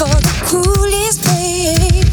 for the coolest place.